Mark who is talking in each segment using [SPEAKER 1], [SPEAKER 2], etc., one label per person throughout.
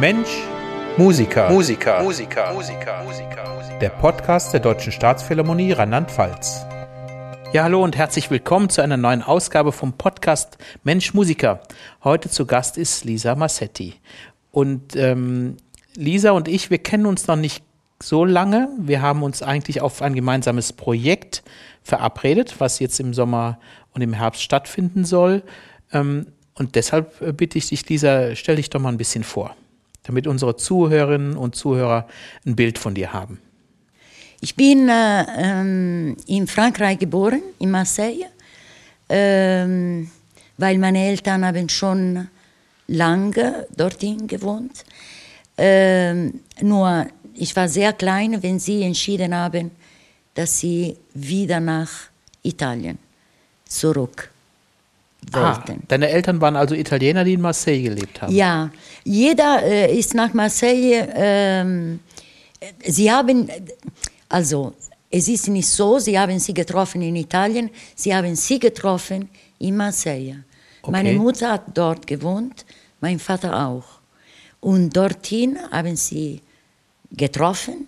[SPEAKER 1] Mensch, Musiker. Musiker. Musiker. Musiker. Musiker. Der Podcast der Deutschen Staatsphilharmonie Rheinland-Pfalz. Ja, hallo und herzlich willkommen zu einer neuen Ausgabe vom Podcast Mensch Musiker. Heute zu Gast ist Lisa Massetti. Und ähm, Lisa und ich, wir kennen uns noch nicht so lange. Wir haben uns eigentlich auf ein gemeinsames Projekt verabredet, was jetzt im Sommer und im Herbst stattfinden soll. Ähm, und deshalb äh, bitte ich dich, Lisa, stell dich doch mal ein bisschen vor, damit unsere Zuhörerinnen und Zuhörer ein Bild von dir haben.
[SPEAKER 2] Ich bin äh, ähm, in Frankreich geboren, in Marseille, ähm, weil meine Eltern haben schon lange dorthin gewohnt. Ähm, nur ich war sehr klein, wenn sie entschieden haben, dass sie wieder nach Italien zurück
[SPEAKER 1] Ah, deine Eltern waren also Italiener, die in Marseille gelebt haben?
[SPEAKER 2] Ja, jeder äh, ist nach Marseille. Ähm, sie haben, also es ist nicht so, sie haben sie getroffen in Italien, sie haben sie getroffen in Marseille. Okay. Meine Mutter hat dort gewohnt, mein Vater auch. Und dorthin haben sie getroffen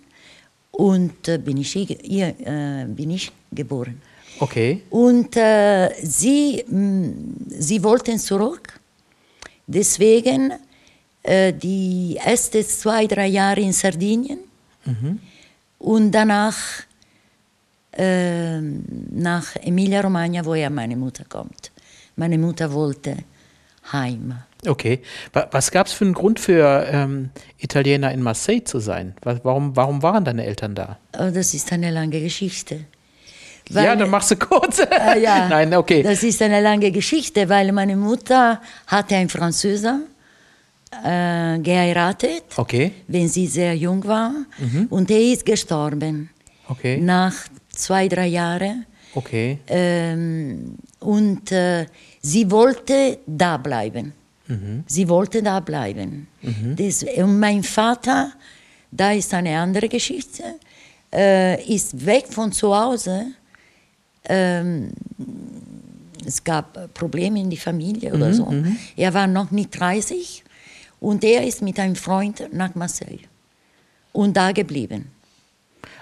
[SPEAKER 2] und äh, bin, ich hier, äh, bin ich geboren.
[SPEAKER 1] Okay.
[SPEAKER 2] Und äh, sie, mh, sie wollten zurück. Deswegen äh, die ersten zwei, drei Jahre in Sardinien mhm. und danach äh, nach Emilia-Romagna, woher meine Mutter kommt. Meine Mutter wollte heim.
[SPEAKER 1] Okay. Was gab es für einen Grund für ähm, Italiener in Marseille zu sein? Warum, warum waren deine Eltern da?
[SPEAKER 2] Oh, das ist eine lange Geschichte.
[SPEAKER 1] Weil, ja, dann machst du kurz.
[SPEAKER 2] Äh, ja, Nein, okay. Das ist eine lange Geschichte, weil meine Mutter hatte einen Französer äh, geheiratet,
[SPEAKER 1] okay.
[SPEAKER 2] wenn sie sehr jung war. Mhm. Und er ist gestorben.
[SPEAKER 1] Okay.
[SPEAKER 2] Nach zwei, drei Jahren.
[SPEAKER 1] Okay.
[SPEAKER 2] Ähm, und äh, sie wollte da bleiben. Mhm. Sie wollte da bleiben. Mhm. Das, und mein Vater, da ist eine andere Geschichte, äh, ist weg von zu Hause ähm, es gab Probleme in die Familie oder mhm, so. Mhm. Er war noch nicht 30 und er ist mit einem Freund nach Marseille und da geblieben.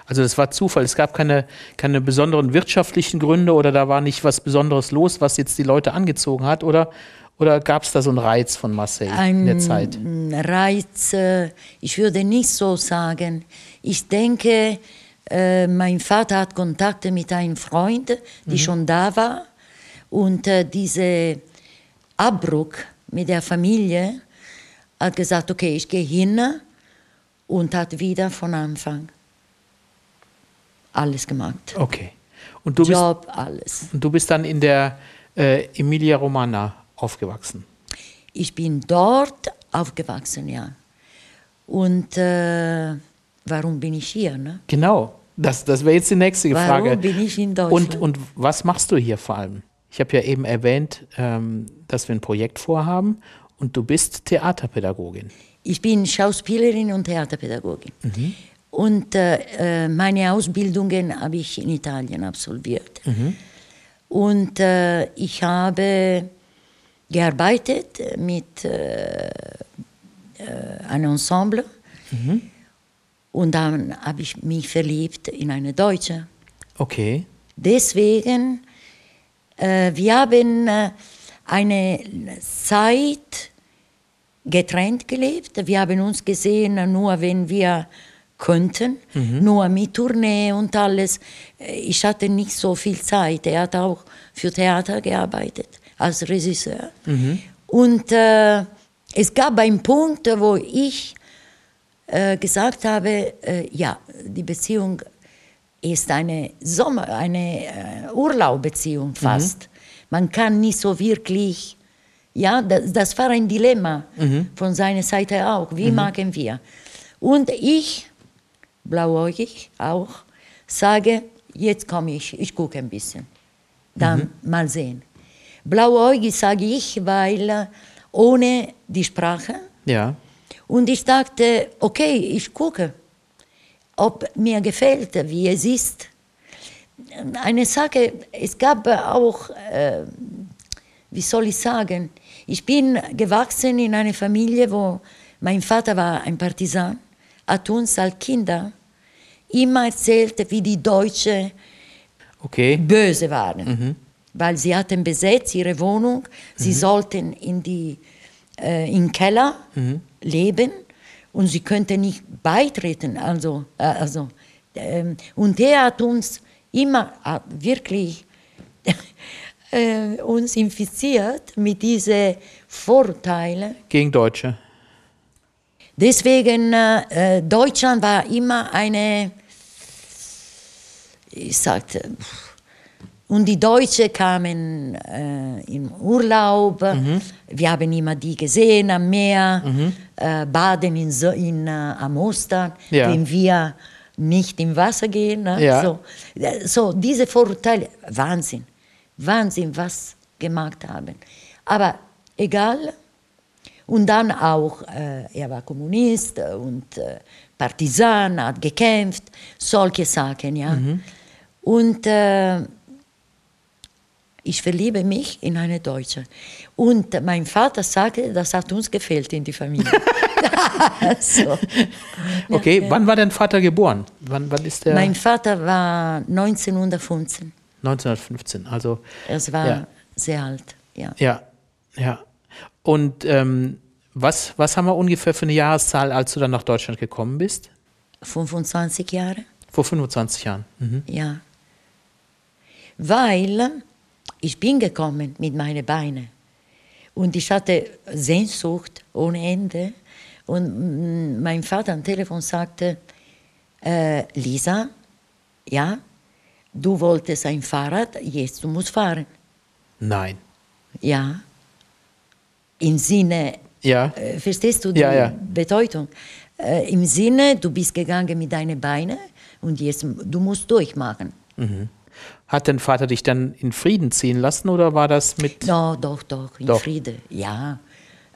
[SPEAKER 1] Also das war Zufall. Es gab keine, keine besonderen wirtschaftlichen Gründe oder da war nicht was Besonderes los, was jetzt die Leute angezogen hat oder, oder gab es da so einen Reiz von Marseille
[SPEAKER 2] Ein
[SPEAKER 1] in der Zeit?
[SPEAKER 2] Reiz, äh, ich würde nicht so sagen. Ich denke, äh, mein Vater hat Kontakte mit einem Freund, die mhm. schon da war. Und äh, dieser Abbruch mit der Familie hat gesagt, okay, ich gehe hin und hat wieder von Anfang alles gemacht.
[SPEAKER 1] Okay. Und du
[SPEAKER 2] Job,
[SPEAKER 1] bist,
[SPEAKER 2] alles.
[SPEAKER 1] Und du bist dann in der äh, Emilia Romana aufgewachsen?
[SPEAKER 2] Ich bin dort aufgewachsen, ja. Und äh, warum bin ich hier? Ne?
[SPEAKER 1] Genau, das, das wäre jetzt die nächste
[SPEAKER 2] warum
[SPEAKER 1] Frage.
[SPEAKER 2] Warum bin ich in Deutschland?
[SPEAKER 1] Und, und was machst du hier vor allem? Ich habe ja eben erwähnt, ähm, dass wir ein Projekt vorhaben und du bist Theaterpädagogin.
[SPEAKER 2] Ich bin Schauspielerin und Theaterpädagogin. Mhm. Und äh, äh meine Ausbildungen habe ich in Italien absolviert. Mhm. Und äh, ich habe gearbeitet mit äh, äh einem Ensemble. Mhm. Und dann habe ich mich verliebt in eine Deutsche.
[SPEAKER 1] Okay.
[SPEAKER 2] Deswegen, äh, wir haben äh, eine Zeit getrennt gelebt. Wir haben uns gesehen, nur wenn wir könnten, mhm. nur mit Tournee und alles. Ich hatte nicht so viel Zeit. Er hat auch für Theater gearbeitet als Regisseur. Mhm. Und äh, es gab einen Punkt, wo ich äh, gesagt habe, äh, ja, die Beziehung ist eine Sommer, eine äh, Urlaubbeziehung mhm. fast. Mhm. Man kann nicht so wirklich, ja, das, das war ein Dilemma mhm. von seiner Seite auch. Wie mhm. machen wir? Und ich, blauäugig auch, sage, jetzt komme ich, ich gucke ein bisschen. Dann mhm. mal sehen. Blauäugig sage ich, weil äh, ohne die Sprache,
[SPEAKER 1] ja
[SPEAKER 2] und ich dachte, okay, ich gucke, ob mir gefällt, wie es ist. Eine Sache, es gab auch, äh, wie soll ich sagen, ich bin gewachsen in einer Familie, wo Mein Vater war ein Partisan, hat uns als Kinder immer erzählt, wie die Deutschen
[SPEAKER 1] okay.
[SPEAKER 2] böse waren. Mhm. Weil sie hatten besetzt ihre Wohnung, sie mhm. sollten in die äh, Keller mhm. Leben und sie könnten nicht beitreten. Also, äh, also, ähm, und er hat uns immer äh, wirklich äh, uns infiziert mit diesen Vorurteilen.
[SPEAKER 1] Gegen Deutsche.
[SPEAKER 2] Deswegen, äh, Deutschland war immer eine, ich sagte, und die Deutschen kamen äh, im Urlaub. Mhm. Wir haben immer die gesehen am Meer, mhm. Äh, baden in, in, äh, am Ostern, ja. wenn wir nicht im Wasser gehen. Ne? Ja. So, äh, so, diese Vorurteile, Wahnsinn. Wahnsinn, was gemacht haben. Aber egal. Und dann auch, äh, er war Kommunist und äh, Partisan, hat gekämpft, solche Sachen, ja. Mhm. Und äh, ich verliebe mich in eine Deutsche. Und mein Vater sagte, das hat uns gefehlt in die Familie.
[SPEAKER 1] so. Okay, ja. wann war dein Vater geboren? Wann, wann ist der?
[SPEAKER 2] Mein Vater war 1915.
[SPEAKER 1] 1915, also.
[SPEAKER 2] Es war ja. sehr alt, ja.
[SPEAKER 1] Ja, ja. Und ähm, was, was haben wir ungefähr für eine Jahreszahl, als du dann nach Deutschland gekommen bist?
[SPEAKER 2] 25 Jahre.
[SPEAKER 1] Vor 25 Jahren. Mhm.
[SPEAKER 2] Ja. Weil ich bin gekommen mit meinen Beinen und ich hatte Sehnsucht ohne Ende. Und mein Vater am Telefon sagte, äh, Lisa, ja, du wolltest ein Fahrrad, jetzt du musst fahren.
[SPEAKER 1] Nein.
[SPEAKER 2] Ja. Im Sinne,
[SPEAKER 1] ja.
[SPEAKER 2] Äh, verstehst du die
[SPEAKER 1] ja, ja.
[SPEAKER 2] Bedeutung? Äh, Im Sinne, du bist gegangen mit deinen Beinen und jetzt du musst durchmachen.
[SPEAKER 1] Mhm. Hat dein Vater dich dann in Frieden ziehen lassen oder war das mit.
[SPEAKER 2] No, doch, doch, in doch. Frieden, ja.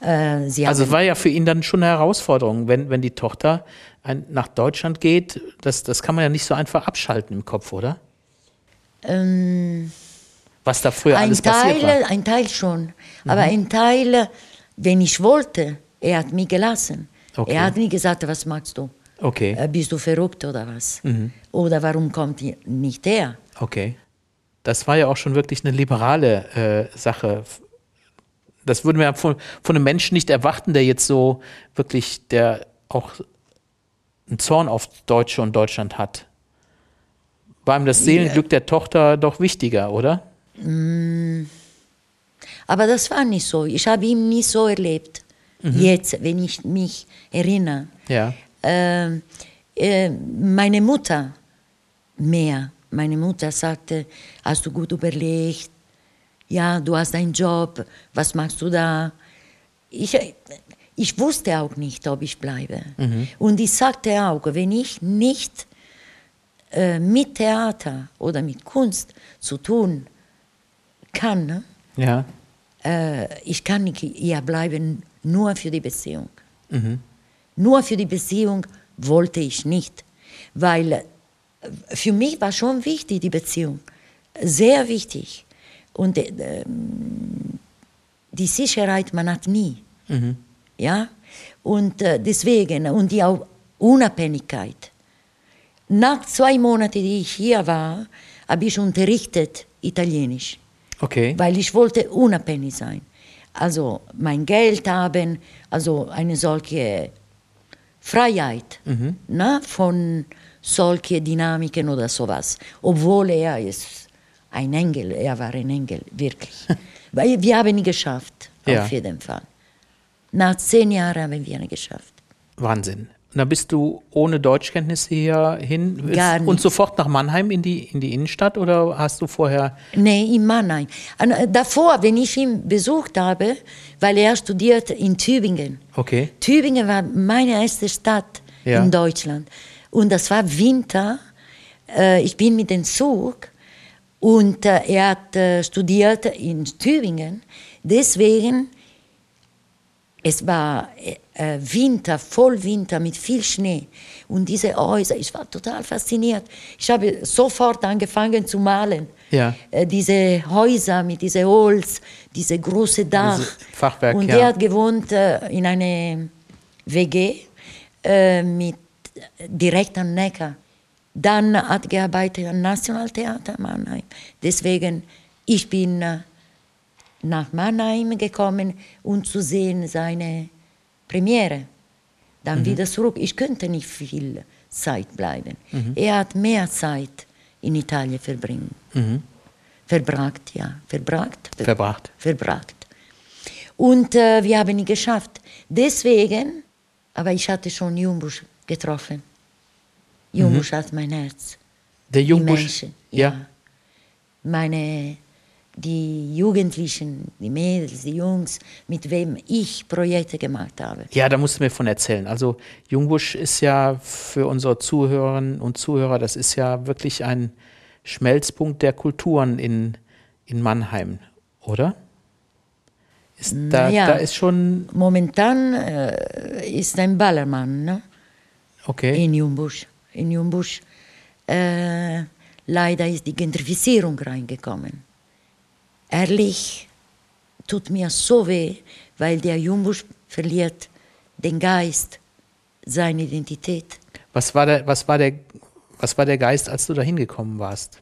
[SPEAKER 1] Äh, also es war ja für ihn dann schon eine Herausforderung, wenn, wenn die Tochter ein, nach Deutschland geht. Das, das kann man ja nicht so einfach abschalten im Kopf, oder?
[SPEAKER 2] Ähm,
[SPEAKER 1] Was da früher
[SPEAKER 2] ein
[SPEAKER 1] alles
[SPEAKER 2] Teil,
[SPEAKER 1] passiert war.
[SPEAKER 2] Ein Teil schon, aber mhm. ein Teil, wenn ich wollte, er hat mich gelassen. Okay. Er hat nie gesagt, was magst du?
[SPEAKER 1] Okay.
[SPEAKER 2] Äh, bist du verrückt oder was? Mhm. Oder warum kommt nicht er?
[SPEAKER 1] Okay. Das war ja auch schon wirklich eine liberale äh, Sache. Das würden wir von, von einem Menschen nicht erwarten, der jetzt so wirklich, der auch einen Zorn auf Deutsche und Deutschland hat. War ihm das Seelenglück der Tochter doch wichtiger, oder?
[SPEAKER 2] Mm. Aber das war nicht so. Ich habe ihn nie so erlebt. Mhm. Jetzt, wenn ich mich erinnere.
[SPEAKER 1] Ja.
[SPEAKER 2] Äh, äh, meine Mutter mehr. Meine Mutter sagte, hast du gut überlegt? Ja, du hast einen Job, was machst du da? Ich, ich wusste auch nicht, ob ich bleibe. Mhm. Und ich sagte auch, wenn ich nicht äh, mit Theater oder mit Kunst zu tun kann, ne?
[SPEAKER 1] ja.
[SPEAKER 2] äh, ich kann nicht hier bleiben, nur für die Beziehung.
[SPEAKER 1] Mhm.
[SPEAKER 2] Nur für die Beziehung wollte ich nicht, weil für mich war schon wichtig die Beziehung, sehr wichtig. Und äh, die Sicherheit man hat nie,
[SPEAKER 1] mhm.
[SPEAKER 2] ja. Und äh, deswegen und die auch Unabhängigkeit. Nach zwei Monaten, die ich hier war, habe ich unterrichtet Italienisch,
[SPEAKER 1] okay.
[SPEAKER 2] weil ich wollte unabhängig sein. Also mein Geld haben, also eine solche Freiheit
[SPEAKER 1] mhm.
[SPEAKER 2] na, von solchen Dynamiken oder sowas. Obwohl er ist ein Engel, er war ein Engel, wirklich. Weil wir haben ihn geschafft,
[SPEAKER 1] ja.
[SPEAKER 2] auf jeden Fall. Nach zehn Jahren haben wir ihn geschafft.
[SPEAKER 1] Wahnsinn. Und dann bist du ohne Deutschkenntnisse hier hin
[SPEAKER 2] Gar
[SPEAKER 1] und sofort nach Mannheim in die, in die Innenstadt oder hast du vorher?
[SPEAKER 2] Nee, in Mannheim. Äh, davor, wenn ich ihn besucht habe, weil er studiert in Tübingen.
[SPEAKER 1] Okay.
[SPEAKER 2] Tübingen war meine erste Stadt
[SPEAKER 1] ja.
[SPEAKER 2] in Deutschland. Und das war Winter. Äh, ich bin mit dem Zug und äh, er hat studiert in Tübingen. Deswegen es war äh, Winter, Vollwinter mit viel Schnee. Und diese Häuser, ich war total fasziniert. Ich habe sofort angefangen zu malen.
[SPEAKER 1] Ja.
[SPEAKER 2] Äh, diese Häuser mit diesem Holz, diese große Dach.
[SPEAKER 1] Diese Fachwerk,
[SPEAKER 2] Und
[SPEAKER 1] ja.
[SPEAKER 2] er hat gewohnt äh, in einer WG äh, mit, direkt am Neckar. Dann hat gearbeitet am Nationaltheater Mannheim. Deswegen, ich bin äh, nach Mannheim gekommen, um zu sehen seine Premiere. Dann mhm. wieder zurück. Ich könnte nicht viel Zeit bleiben. Mhm. Er hat mehr Zeit in Italien verbringen. Mhm. Verbracht, ja. Verbracht?
[SPEAKER 1] Ver Verbracht.
[SPEAKER 2] Verbracht. Und äh, wir haben ihn geschafft. Deswegen, aber ich hatte schon Jungbusch getroffen. Jungbusch mhm. hat mein Herz.
[SPEAKER 1] Der Jungbusch?
[SPEAKER 2] Ja. ja. Meine die Jugendlichen, die Mädels, die Jungs, mit wem ich Projekte gemacht habe.
[SPEAKER 1] Ja, da musst du mir von erzählen. Also Jungbusch ist ja für unsere Zuhörerinnen und Zuhörer, das ist ja wirklich ein Schmelzpunkt der Kulturen in, in Mannheim, oder?
[SPEAKER 2] Ist da, ja, da ist schon. Momentan äh, ist ein Ballermann ne?
[SPEAKER 1] Okay.
[SPEAKER 2] in Jungbusch. In Jungbusch. Äh, leider ist die Gentrifizierung reingekommen. Ehrlich, tut mir so weh, weil der Jungbusch verliert den Geist, seine Identität.
[SPEAKER 1] Was war der, was war der, was war der Geist, als du da hingekommen warst?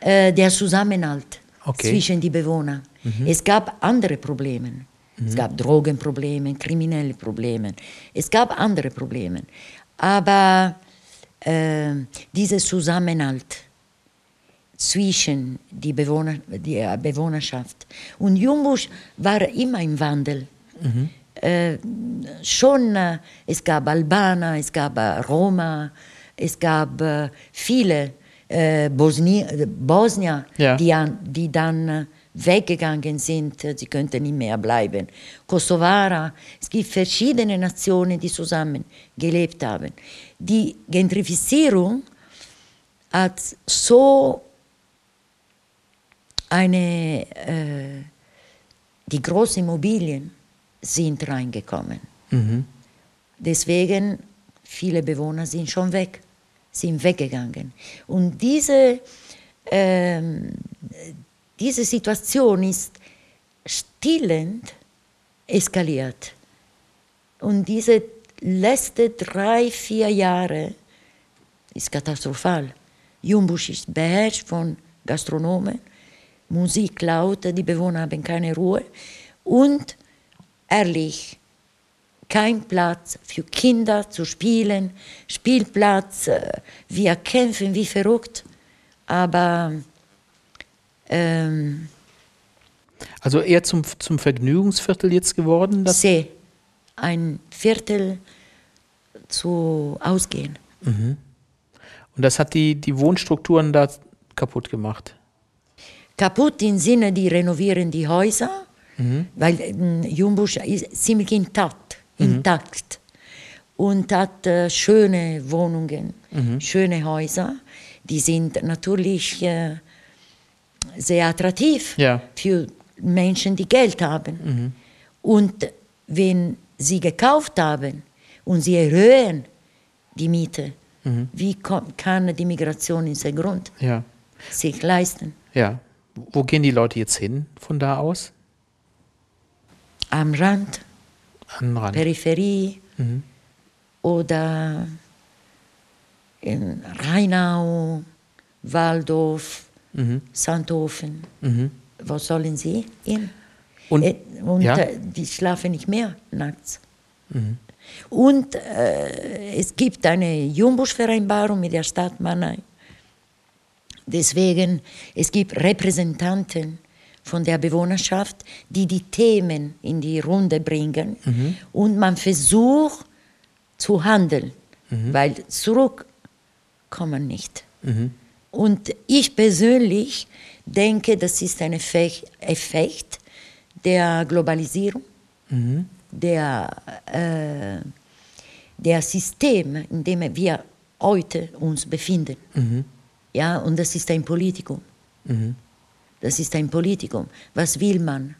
[SPEAKER 2] Äh, der Zusammenhalt okay. zwischen den Bewohnern. Mhm. Es gab andere Probleme. Mhm. Es gab Drogenprobleme, kriminelle Probleme. Es gab andere Probleme. Aber äh, dieser Zusammenhalt zwischen die, Bewohner, die äh, Bewohnerschaft. Und Jungbusch war immer im Wandel. Mhm. Äh, schon, äh, es gab Albaner, es gab äh, Roma, es gab äh, viele äh, Bosni Bosnier, ja. die, die, dann weggegangen sind, sie könnten nicht mehr bleiben. Kosovara, es gibt verschiedene Nationen, die zusammen gelebt haben. Die Gentrifizierung hat so eine, äh, die großen Immobilien sind reingekommen. Mhm. Deswegen, viele Bewohner sind schon weg, sind weggegangen. Und diese, äh, diese Situation ist stillend eskaliert. Und diese letzten drei, vier Jahre ist katastrophal. Jumbusch ist beherrscht von Gastronomen, Musik laut, die Bewohner haben keine Ruhe und ehrlich, kein Platz für Kinder zu spielen, Spielplatz, äh, wir kämpfen wie verrückt, aber ähm,
[SPEAKER 1] also eher zum, zum Vergnügungsviertel jetzt geworden?
[SPEAKER 2] Das See, ein Viertel zu ausgehen. Mhm.
[SPEAKER 1] Und das hat die, die Wohnstrukturen da kaputt gemacht?
[SPEAKER 2] kaputt im Sinne, die renovieren die Häuser, mhm. weil äh, Jumbusch ist ziemlich intakt, mhm. intakt und hat äh, schöne Wohnungen, mhm. schöne Häuser. Die sind natürlich äh, sehr attraktiv ja. für Menschen, die Geld haben. Mhm. Und wenn sie gekauft haben und sie erhöhen die Miete, mhm. wie kann die Migration in seinem Grund ja. sich leisten?
[SPEAKER 1] Ja. Wo gehen die Leute jetzt hin von da aus?
[SPEAKER 2] Am Rand, Am Rand. Peripherie mhm. oder in Rheinau, Waldorf, mhm. Sandhofen. Mhm. Wo sollen sie hin? Und, äh, und ja? äh, die schlafen nicht mehr nachts. Mhm. Und äh, es gibt eine Jumbusch-Vereinbarung mit der Stadt Mannheim Deswegen, es gibt Repräsentanten von der Bewohnerschaft, die die Themen in die Runde bringen mhm. und man versucht zu handeln, mhm. weil zurück man nicht. Mhm. Und ich persönlich denke, das ist ein Effekt der Globalisierung, mhm. der, äh, der System, in dem wir heute uns befinden. Mhm. Ja, und das ist ein Politikum. Mhm. Das ist ein Politikum. Was will man?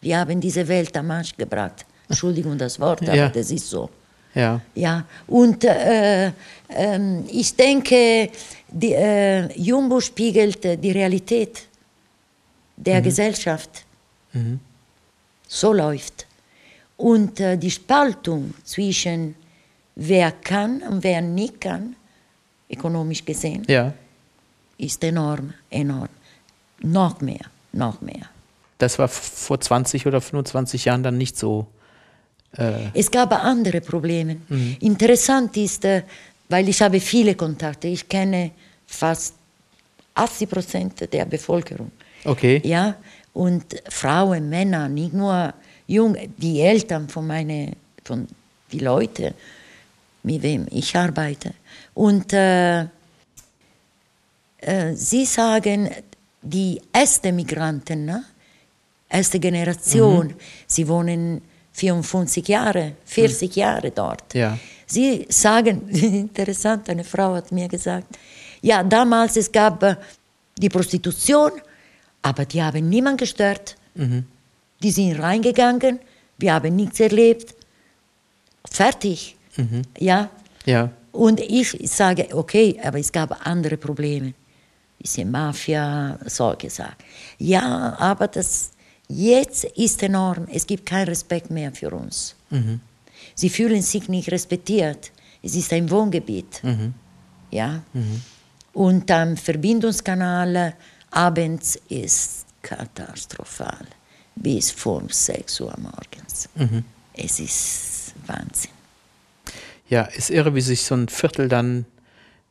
[SPEAKER 2] Wir haben diese Welt am Arsch gebracht. Entschuldigung das Wort, aber ja. das ist so. Ja. ja. Und äh, äh, ich denke, die, äh, Jumbo spiegelt die Realität der mhm. Gesellschaft. Mhm. So läuft. Und äh, die Spaltung zwischen wer kann und wer nicht kann, ökonomisch gesehen,
[SPEAKER 1] ja.
[SPEAKER 2] ist enorm, enorm. Noch mehr, noch mehr.
[SPEAKER 1] Das war vor 20 oder 25 Jahren dann nicht so.
[SPEAKER 2] Äh es gab andere Probleme. Mhm. Interessant ist, äh, weil ich habe viele Kontakte, ich kenne fast 80 Prozent der Bevölkerung.
[SPEAKER 1] Okay.
[SPEAKER 2] Ja, und Frauen, Männer, nicht nur Junge, die Eltern von meine, von die Leute, mit wem ich arbeite. Und äh, äh, sie sagen, die ersten Migranten, ne? erste Generation, mhm. sie wohnen 54 Jahre, 40 mhm. Jahre dort.
[SPEAKER 1] Ja.
[SPEAKER 2] Sie sagen, interessant, eine Frau hat mir gesagt, ja, damals es gab äh, die Prostitution, aber die haben niemand gestört. Mhm. Die sind reingegangen, wir haben nichts erlebt. Fertig. Mhm. Ja.
[SPEAKER 1] ja.
[SPEAKER 2] Und ich sage, okay, aber es gab andere Probleme. Bisschen Mafia, solche Sachen. Ja, aber das jetzt ist enorm. Es gibt keinen Respekt mehr für uns. Mhm. Sie fühlen sich nicht respektiert. Es ist ein Wohngebiet. Mhm. Ja. Mhm. Und am Verbindungskanal abends ist katastrophal bis vor 6 Uhr morgens. Mhm. Es ist Wahnsinn.
[SPEAKER 1] Ja, ist irre, wie sich so ein Viertel dann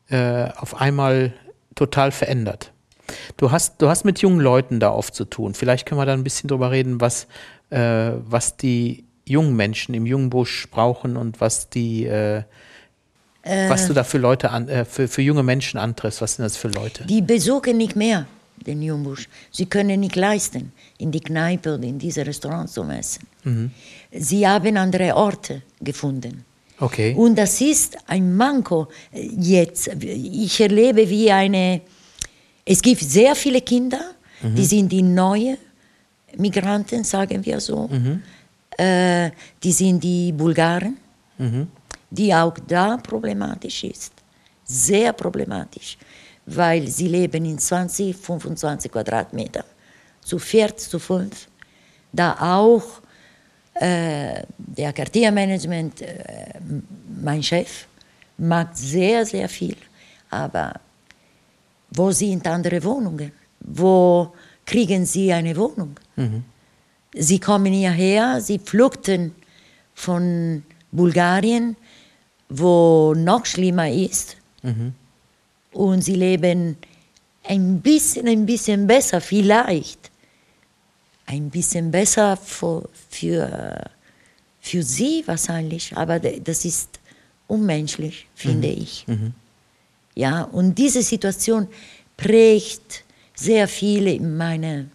[SPEAKER 1] äh, auf einmal total verändert. Du hast, du hast mit jungen Leuten da oft zu tun. Vielleicht können wir da ein bisschen drüber reden, was, äh, was die jungen Menschen im Jungbusch brauchen und was die, äh, äh, was du da für Leute an, äh, für, für junge Menschen antriffst. Was sind das für Leute?
[SPEAKER 2] Die besuchen nicht mehr den Jungbusch. Sie können nicht leisten, in die Kneipe oder in diese Restaurants zu essen. Mhm. Sie haben andere Orte gefunden.
[SPEAKER 1] Okay.
[SPEAKER 2] Und das ist ein Manko jetzt. Ich erlebe wie eine, es gibt sehr viele Kinder, mhm. die sind die neuen Migranten, sagen wir so. Mhm. Äh, die sind die Bulgaren, mhm. die auch da problematisch ist. Sehr problematisch weil sie leben in 20, 25 Quadratmeter, zu viert, zu fünf. Da auch äh, der Quartiermanagement, äh, mein Chef, macht sehr, sehr viel. Aber wo sind andere Wohnungen? Wo kriegen sie eine Wohnung? Mhm. Sie kommen hierher, sie flüchten von Bulgarien, wo noch schlimmer ist. Mhm und sie leben ein bisschen, ein bisschen besser, vielleicht. Ein bisschen besser für, für, für sie wahrscheinlich, aber das ist unmenschlich, finde mhm. ich. Mhm. Ja, und diese Situation prägt sehr viel in meine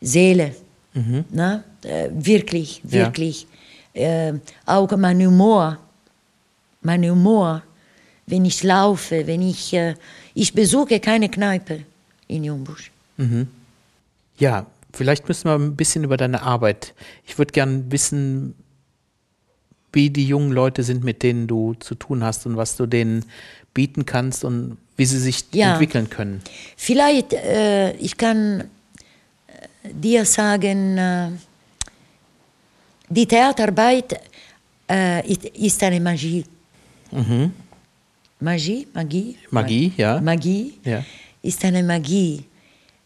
[SPEAKER 2] Seele. Mhm. Ne? Äh, wirklich, wirklich. Ja. Äh, auch mein Humor. Mein Humor wenn ich laufe, wenn ich, äh, ich besuche keine Kneipe in Jungbusch. Mhm.
[SPEAKER 1] Ja, vielleicht müssen wir ein bisschen über deine Arbeit. Ich würde gerne wissen, wie die jungen Leute sind, mit denen du zu tun hast und was du denen bieten kannst und wie sie sich ja. entwickeln können.
[SPEAKER 2] Vielleicht, äh, ich kann äh, dir sagen, äh, die Theaterarbeit äh, ist, eine Magie. Mhm. Magie, Magie.
[SPEAKER 1] Magie, ja.
[SPEAKER 2] Magie ja. ist eine Magie,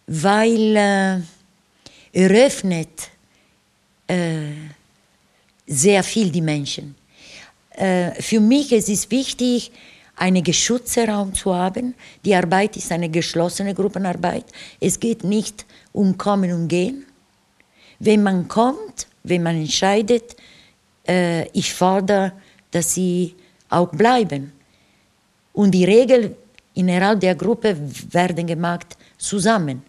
[SPEAKER 2] weil äh, eröffnet äh, sehr viel die Menschen. Äh, für mich ist es wichtig, einen geschützten Raum zu haben. Die Arbeit ist eine geschlossene Gruppenarbeit. Es geht nicht um Kommen und Gehen. Wenn man kommt, wenn man entscheidet, äh, ich fordere, dass sie auch bleiben. Und die Regeln innerhalb der Gruppe werden gemacht zusammen.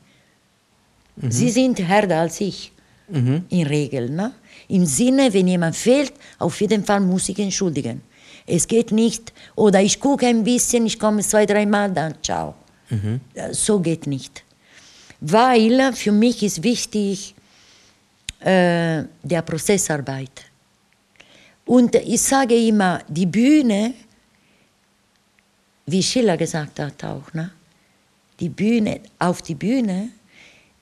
[SPEAKER 2] Mhm. Sie sind härter als ich mhm. in Regeln. Ne? Im Sinne, wenn jemand fehlt, auf jeden Fall muss ich entschuldigen. Es geht nicht, oder ich gucke ein bisschen, ich komme zwei, dreimal, dann ciao. Mhm. So geht nicht. Weil für mich ist wichtig äh, der Prozessarbeit. Und ich sage immer, die Bühne wie Schiller gesagt hat auch, ne? die Bühne, auf die Bühne,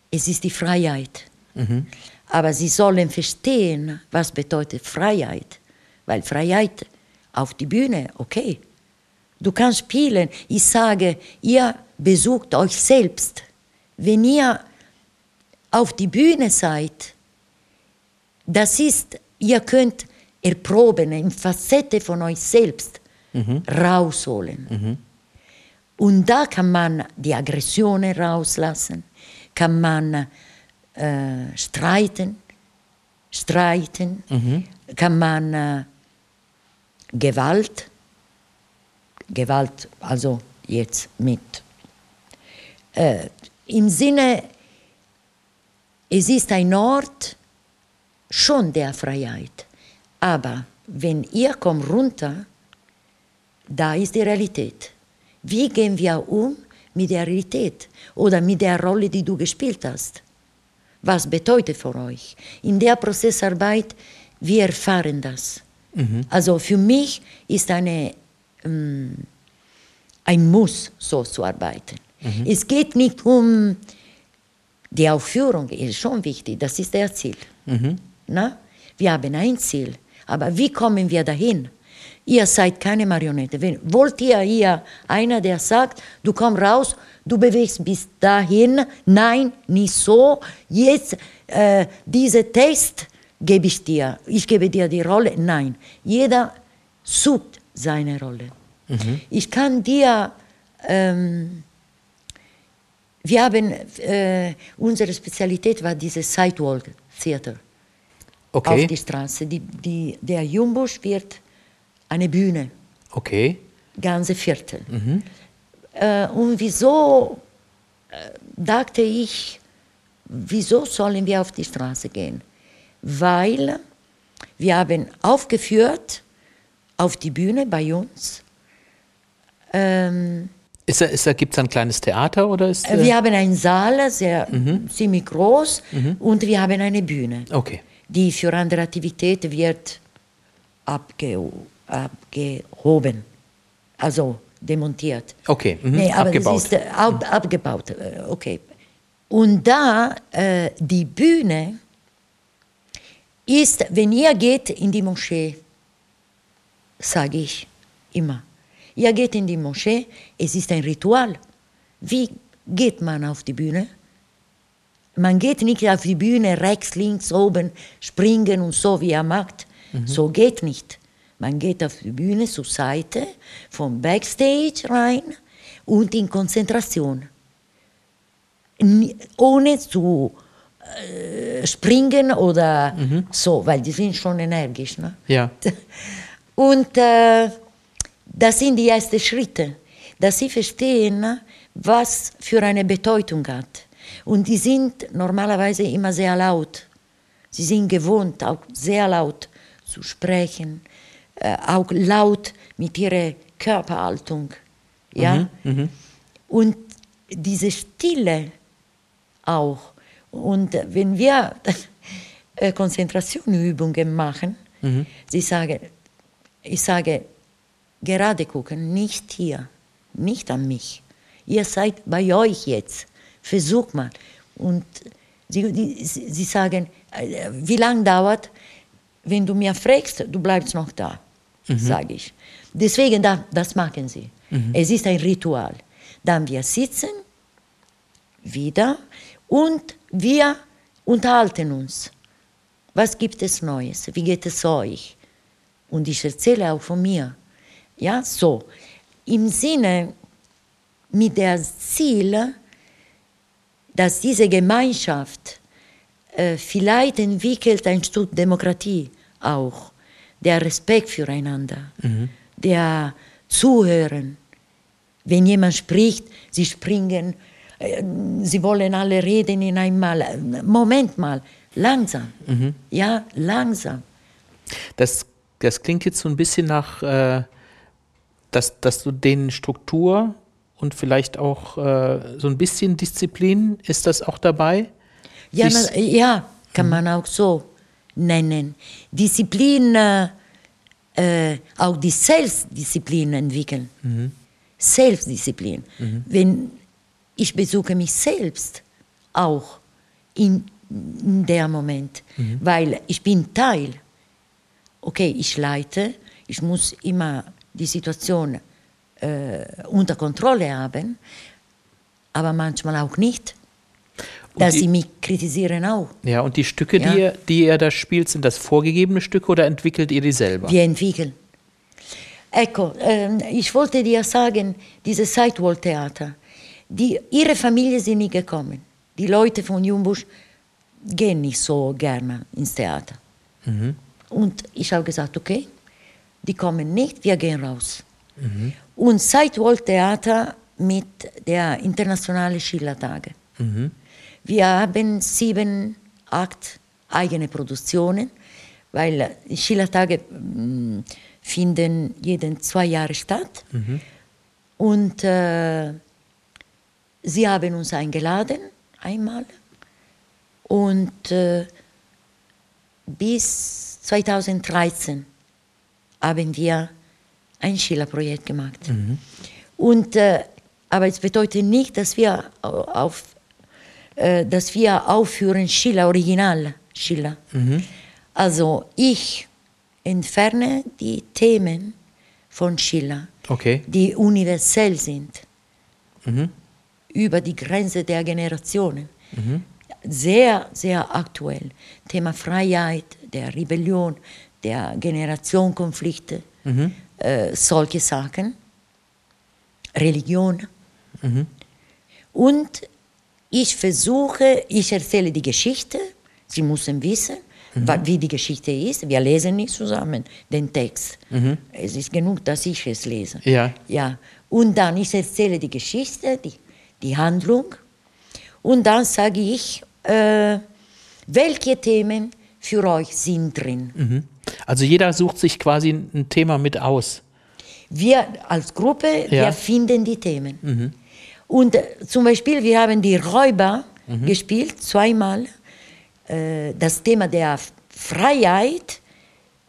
[SPEAKER 2] es ist die Freiheit. Mhm. Aber sie sollen verstehen, was bedeutet Freiheit. Weil Freiheit auf die Bühne, okay. Du kannst spielen. Ich sage, ihr besucht euch selbst. Wenn ihr auf die Bühne seid, das ist, ihr könnt erproben, in Facette von euch selbst mhm. rausholen. Mhm. Und da kann man die Aggressionen rauslassen, kann man äh, streiten, streiten, mhm. kann man äh, Gewalt, Gewalt, also jetzt mit, äh, im Sinne, es ist ein Ort schon der Freiheit, aber wenn ihr kommt runter, da ist die Realität. Wie gehen wir um mit der Realität oder mit der Rolle, die du gespielt hast? Was bedeutet für euch? In der Prozessarbeit, wir erfahren das. Mhm. Also für mich ist eine, ähm, ein Muss, so zu arbeiten. Mhm. Es geht nicht um die Aufführung, ist schon wichtig, das ist der Ziel. Mhm. Na? Wir haben ein Ziel, aber wie kommen wir dahin? Ihr seid keine Marionette. Wenn, wollt ihr hier einer, der sagt, du komm raus, du bewegst bis dahin, nein, nicht so, jetzt äh, dieser Test gebe ich dir, ich gebe dir die Rolle, nein. Jeder sucht seine Rolle. Mhm. Ich kann dir, ähm, wir haben, äh, unsere Spezialität war dieses Sidewalk Theater okay. auf die Straße. Die, die, der Jumbusch wird eine Bühne.
[SPEAKER 1] Okay.
[SPEAKER 2] Ganze Viertel. Mhm. Äh, und wieso äh, dachte ich, wieso sollen wir auf die Straße gehen? Weil wir haben aufgeführt auf die Bühne bei uns.
[SPEAKER 1] Ähm, ist da, ist da, Gibt es ein kleines Theater oder ist
[SPEAKER 2] äh, Wir haben einen Saal, sehr, mhm. ziemlich groß, mhm. und wir haben eine Bühne,
[SPEAKER 1] okay.
[SPEAKER 2] die für andere Aktivitäten wird abgehoben abgehoben, also demontiert.
[SPEAKER 1] Okay, mhm. nee, aber abgebaut.
[SPEAKER 2] ist, äh, ab, abgebaut, äh, okay. Und da äh, die Bühne ist, wenn ihr geht in die Moschee, sage ich immer, ihr geht in die Moschee, es ist ein Ritual. Wie geht man auf die Bühne? Man geht nicht auf die Bühne rechts, links, oben, springen und so, wie er macht. Mhm. So geht nicht. Man geht auf die Bühne zur Seite, vom Backstage rein und in Konzentration. Ohne zu springen oder mhm. so, weil die sind schon energisch. Ne?
[SPEAKER 1] Ja.
[SPEAKER 2] Und äh, das sind die ersten Schritte, dass sie verstehen, was für eine Bedeutung hat. Und die sind normalerweise immer sehr laut. Sie sind gewohnt, auch sehr laut zu sprechen, äh, auch laut mit ihrer Körperhaltung. Ja? Mhm, mh. Und diese Stille auch. Und wenn wir äh, Konzentrationübungen machen, mhm. sie sagen, ich sage, gerade gucken, nicht hier, nicht an mich. Ihr seid bei euch jetzt. Versucht mal. Und sie, die, sie sagen, äh, wie lange dauert? Wenn du mir fragst, du bleibst noch da mhm. sage ich. Deswegen, da, das machen sie. Mhm. Es ist ein Ritual. Dann wir sitzen wieder und wir unterhalten uns. Was gibt es Neues? Wie geht es euch? Und ich erzähle auch von mir. Ja, so. Im Sinne mit dem Ziel, dass diese Gemeinschaft äh, vielleicht entwickelt ein Stück Demokratie auch der Respekt füreinander, mhm. der Zuhören. Wenn jemand spricht, sie springen, sie wollen alle reden in einmal. Moment mal, langsam. Mhm. Ja, langsam.
[SPEAKER 1] Das, das klingt jetzt so ein bisschen nach, äh, dass, dass du den Struktur und vielleicht auch äh, so ein bisschen Disziplin, ist das auch dabei?
[SPEAKER 2] Ja, na, ja kann mhm. man auch so nennen. Disziplin, äh, äh, auch die Selbstdisziplin entwickeln. Mhm. Selbstdisziplin. Mhm. Wenn ich besuche mich selbst auch in in der Moment, mhm. weil ich bin Teil. Okay, ich leite, ich muss immer die Situation äh, unter Kontrolle haben, aber manchmal auch nicht. dass die, sie mich kritisieren auch.
[SPEAKER 1] Ja, und die Stücke, ja. die, ihr, die ihr da spielt, sind das vorgegebene Stücke oder entwickelt ihr die selber?
[SPEAKER 2] Wir entwickeln. Ecco, äh, ich wollte dir sagen, dieses Sidewall-Theater, die, ihre Familie sind nie gekommen. Die Leute von Jungbusch gehen nicht so gerne ins Theater. Mhm. Und ich habe gesagt, okay, die kommen nicht, wir gehen raus. Mhm. Und Sidewall Theater mit der Internationalen Schillertage. Mhm. Wir haben sieben, acht eigene Produktionen, weil Schillertage mm, finden jeden zwei Jahre statt. Mhm. Und äh, sie haben uns eingeladen einmal. Und äh, bis 2013 haben wir ein Schillerprojekt gemacht. Mhm. Und, äh, aber es bedeutet nicht, dass wir, auf, äh, dass wir aufführen Schiller, Original Schiller. Mhm. Also ich entferne die Themen von Schiller, okay. die universell sind, mhm. Über die Grenze der Generationen. Mhm. Sehr, sehr aktuell. Thema Freiheit, der Rebellion, der Generationenkonflikte, mhm. äh, solche Sachen, Religion. Mhm. Und ich versuche, ich erzähle die Geschichte, Sie müssen wissen, mhm. wie die Geschichte ist. Wir lesen nicht zusammen den Text. Mhm. Es ist genug, dass ich es lese. Ja. Ja. Und dann ich erzähle die Geschichte, die, die Handlung. Und dann sage ich, äh, welche Themen für euch sind drin.
[SPEAKER 1] Mhm. Also jeder sucht sich quasi ein Thema mit aus.
[SPEAKER 2] Wir als Gruppe, ja. wir finden die Themen. Mhm. Und äh, zum Beispiel, wir haben die Räuber mhm. gespielt, zweimal. Äh, das Thema der Freiheit,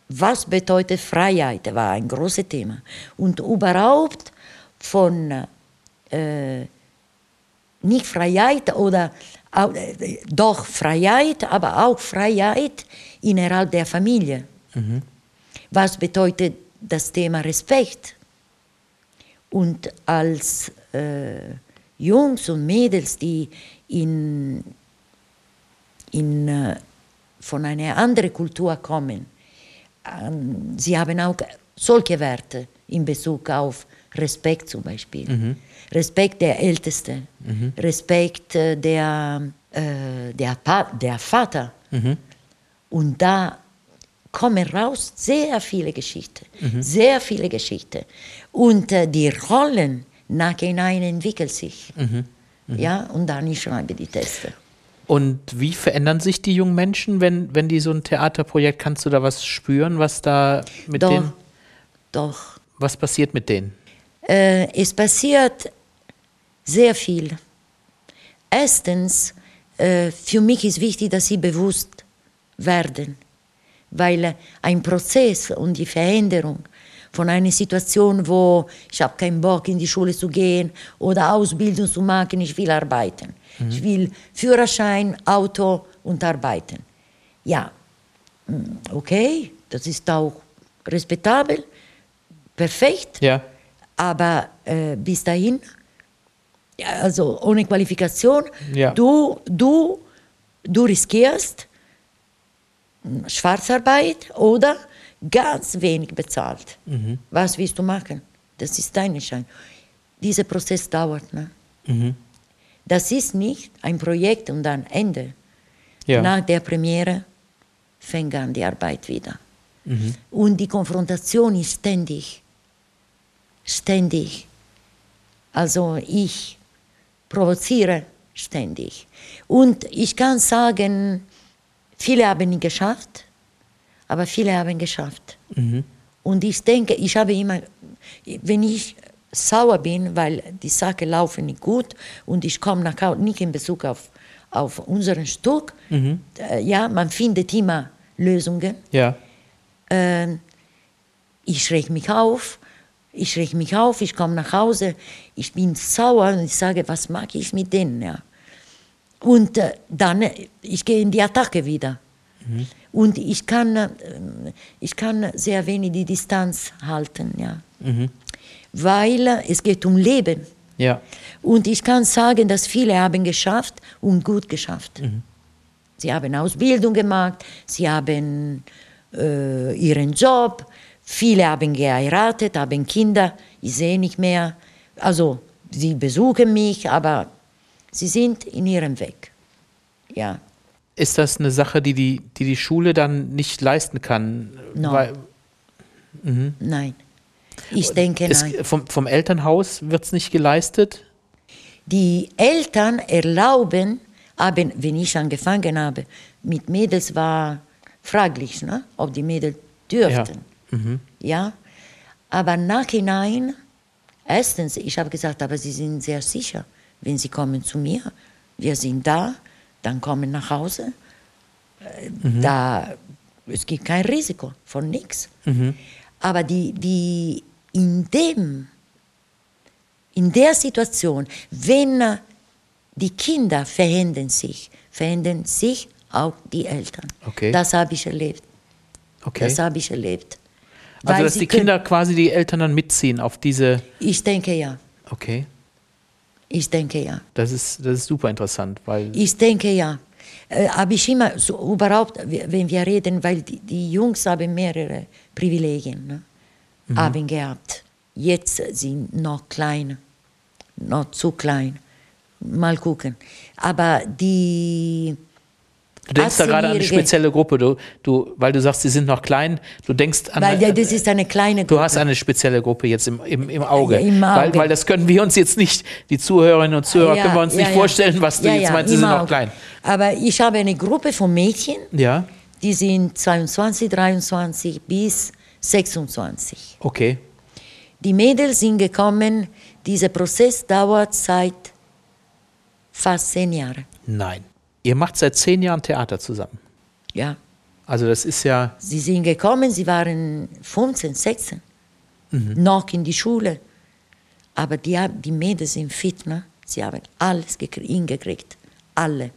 [SPEAKER 2] was bedeutet Freiheit, war ein großes Thema. Und überhaupt von äh, nicht Freiheit oder äh, doch Freiheit, aber auch Freiheit innerhalb der Familie. Mhm. Was bedeutet das Thema Respekt? Und als äh, Jungs und Mädels, die in, in, äh, von einer anderen Kultur kommen, ähm, sie haben auch solche Werte in Bezug auf Respekt zum Beispiel. Mhm. Respekt der Ältesten, mhm. Respekt äh, der, äh, der, der Vater. Mhm. Und da kommen raus sehr viele Geschichten, mhm. sehr viele Geschichten. Und äh, die Rollen nachhinein entwickeln sich. Mhm. Mhm. Ja, und dann ich schreibe die Texte.
[SPEAKER 1] Und wie verändern sich die jungen Menschen, wenn, wenn die so ein Theaterprojekt, kannst du da was spüren, was da mit
[SPEAKER 2] doch,
[SPEAKER 1] denen?
[SPEAKER 2] Doch.
[SPEAKER 1] Was passiert mit denen?
[SPEAKER 2] Äh, es passiert sehr viel. Erstens, äh, für mich ist wichtig, dass sie bewusst werden, weil ein Prozess und die Veränderung von einer Situation, wo ich habe keinen Bock in die Schule zu gehen oder Ausbildung zu machen, ich will arbeiten. Mhm. Ich will Führerschein, Auto und arbeiten. Ja, hm, okay, das ist auch respektabel, perfekt. Ja. Aber äh, bis dahin, also ohne Qualifikation, ja. du, du, du riskierst Schwarzarbeit oder ganz wenig bezahlt. Mhm. Was willst du machen? Das ist dein Schein. Dieser Prozess dauert. Ne? Mhm. Das ist nicht ein Projekt und dann Ende. Ja. Nach der Premiere fängt an die Arbeit wieder. Mhm. Und die Konfrontation ist ständig ständig. Also ich provoziere ständig. Und ich kann sagen, viele haben nicht geschafft, aber viele haben geschafft. Mhm. Und ich denke, ich habe immer, wenn ich sauer bin, weil die Sachen laufen nicht gut und ich komme nach Hause, nicht in Bezug auf, auf unseren Stück, mhm. äh, ja, man findet immer Lösungen. Ja. Äh, ich schrecke mich auf ich reg mich auf, ich komme nach Hause, ich bin sauer und ich sage, was mag ich mit denen? Ja. Und äh, dann, äh, ich gehe in die Attacke wieder. Mhm. Und ich kann, äh, ich kann sehr wenig die Distanz halten, ja. Mhm. Weil äh, es geht um Leben.
[SPEAKER 1] Ja.
[SPEAKER 2] Und ich kann sagen, dass viele haben geschafft und gut geschafft. Mhm. Sie haben Ausbildung gemacht, sie haben ihren Job, viele haben geheiratet, haben Kinder, ich sehe nicht mehr. Also sie besuchen mich, aber sie sind in ihrem Weg. Ja.
[SPEAKER 1] Ist das eine Sache, die die, die, die Schule dann nicht leisten kann?
[SPEAKER 2] No. Weil, mhm. Nein. Ich denke
[SPEAKER 1] es,
[SPEAKER 2] nein.
[SPEAKER 1] Vom, vom Elternhaus wird es nicht geleistet?
[SPEAKER 2] Die Eltern erlauben, aber wenn ich angefangen habe mit Mädels, war fraglich, ne? ob die Mädels dürften. Ja. Mhm. ja? Aber nachhinein, erstens, ich habe gesagt, aber sie sind sehr sicher, wenn sie kommen zu mir, wir sind da, dann kommen nach Hause. Mhm. Da, es gibt kein Risiko von nichts. Mhm. Aber die, die in, dem, in der Situation, wenn die Kinder verändern sich, verändern sich auch die Eltern.
[SPEAKER 1] Okay.
[SPEAKER 2] Das habe ich erlebt.
[SPEAKER 1] Okay.
[SPEAKER 2] Das habe ich erlebt.
[SPEAKER 1] Also, dass die Kinder quasi die Eltern dann mitziehen auf diese.
[SPEAKER 2] Ich denke ja.
[SPEAKER 1] Okay.
[SPEAKER 2] Ich denke ja.
[SPEAKER 1] Das ist, das ist super interessant, weil.
[SPEAKER 2] Ich denke ja. Äh, habe ich immer, so überhaupt, wenn wir reden, weil die, die Jungs haben mehrere Privilegien ne? mhm. haben gehabt. Jetzt sind noch klein, noch zu klein. Mal gucken. Aber die
[SPEAKER 1] Du denkst da gerade an eine spezielle Gruppe, du, du, weil du sagst, sie sind noch klein. Du denkst an.
[SPEAKER 2] Weil eine, das ist eine kleine Gruppe.
[SPEAKER 1] Du hast eine spezielle Gruppe jetzt im, im, im Auge.
[SPEAKER 2] Im
[SPEAKER 1] Auge. Weil, weil das können wir uns jetzt nicht, die Zuhörerinnen und Zuhörer, ja, können wir uns ja, nicht ja. vorstellen, was du jetzt meinst, sie sind Auge. noch klein.
[SPEAKER 2] Aber ich habe eine Gruppe von Mädchen,
[SPEAKER 1] ja.
[SPEAKER 2] die sind 22, 23 bis 26.
[SPEAKER 1] Okay.
[SPEAKER 2] Die Mädels sind gekommen, dieser Prozess dauert seit fast zehn Jahren.
[SPEAKER 1] Nein. Ihr macht seit zehn Jahren Theater zusammen.
[SPEAKER 2] Ja.
[SPEAKER 1] Also das ist ja.
[SPEAKER 2] Sie sind gekommen, sie waren 15, 16, mhm. noch in die Schule. Aber die, die Mädels sind fit, ne? Sie haben alles hingekriegt. Alle.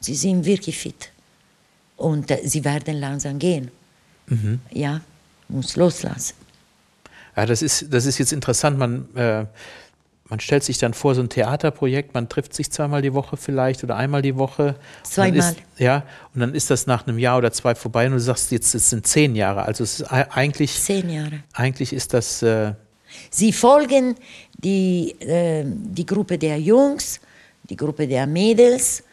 [SPEAKER 2] Sie sind wirklich fit. Und äh, sie werden langsam gehen. Mhm. Ja, muss loslassen.
[SPEAKER 1] Ja, das ist, das ist jetzt interessant. Man, äh, man stellt sich dann vor, so ein Theaterprojekt, man trifft sich zweimal die Woche vielleicht oder einmal die Woche.
[SPEAKER 2] Zweimal.
[SPEAKER 1] Ist, ja, und dann ist das nach einem Jahr oder zwei vorbei und du sagst, jetzt es sind zehn Jahre. Also es ist eigentlich.
[SPEAKER 2] Zehn Jahre.
[SPEAKER 1] Eigentlich ist das. Äh,
[SPEAKER 2] Sie folgen die, äh, die Gruppe der Jungs, die Gruppe der Mädels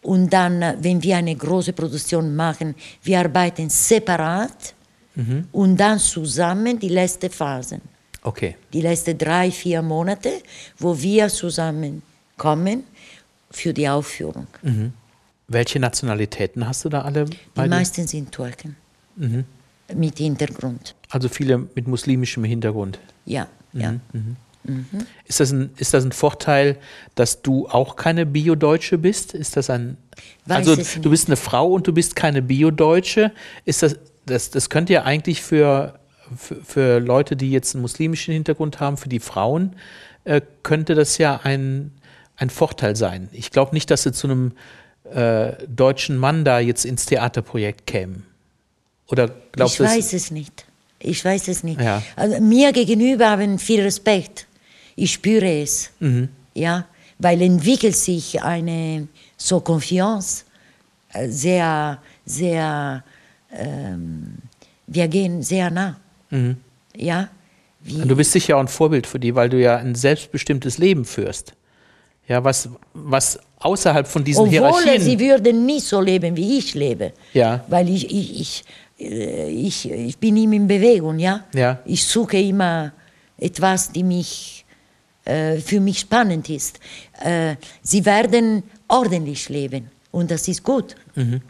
[SPEAKER 2] und dann, äh, wenn wir eine große Produktion machen, wir arbeiten separat mhm. und dann zusammen die letzte Phase.
[SPEAKER 1] Okay.
[SPEAKER 2] Die letzten drei, vier Monate, wo wir zusammenkommen für die Aufführung.
[SPEAKER 1] Mhm. Welche Nationalitäten hast du da alle?
[SPEAKER 2] die meisten sind Türken. Mhm. Mit Hintergrund.
[SPEAKER 1] Also viele mit muslimischem Hintergrund.
[SPEAKER 2] Ja, mhm. ja.
[SPEAKER 1] Mhm. Mhm. Ist, das ein, ist das ein Vorteil, dass du auch keine Bio-Deutsche bist? Ist das ein. Weiß also, du bist eine Frau und du bist keine Bio-Deutsche. Ist das, das, das könnte ja eigentlich für für, für Leute, die jetzt einen muslimischen Hintergrund haben, für die Frauen, äh, könnte das ja ein, ein Vorteil sein. Ich glaube nicht, dass sie zu einem äh, deutschen Mann da jetzt ins Theaterprojekt kämen. Oder glaubst
[SPEAKER 2] du? Ich weiß es nicht. Ich weiß es nicht. Ja. Also, mir gegenüber haben viel Respekt. Ich spüre es. Mhm. Ja, weil entwickelt sich eine so Confiance äh, sehr, sehr, ähm, wir gehen sehr nah. Mhm. Ja.
[SPEAKER 1] Wie? Du bist sicher auch ein Vorbild für die, weil du ja ein selbstbestimmtes Leben führst. Ja, was, was außerhalb von diesen
[SPEAKER 2] Obwohl
[SPEAKER 1] Hierarchien...
[SPEAKER 2] sie würden nicht so leben, wie ich lebe.
[SPEAKER 1] Ja.
[SPEAKER 2] Weil ich, ich, ich, äh, ich, ich bin immer in Bewegung, ja.
[SPEAKER 1] ja.
[SPEAKER 2] Ich suche immer etwas, die mich, äh, für mich spannend ist. Äh, sie werden ordentlich leben und das ist gut. Mhm.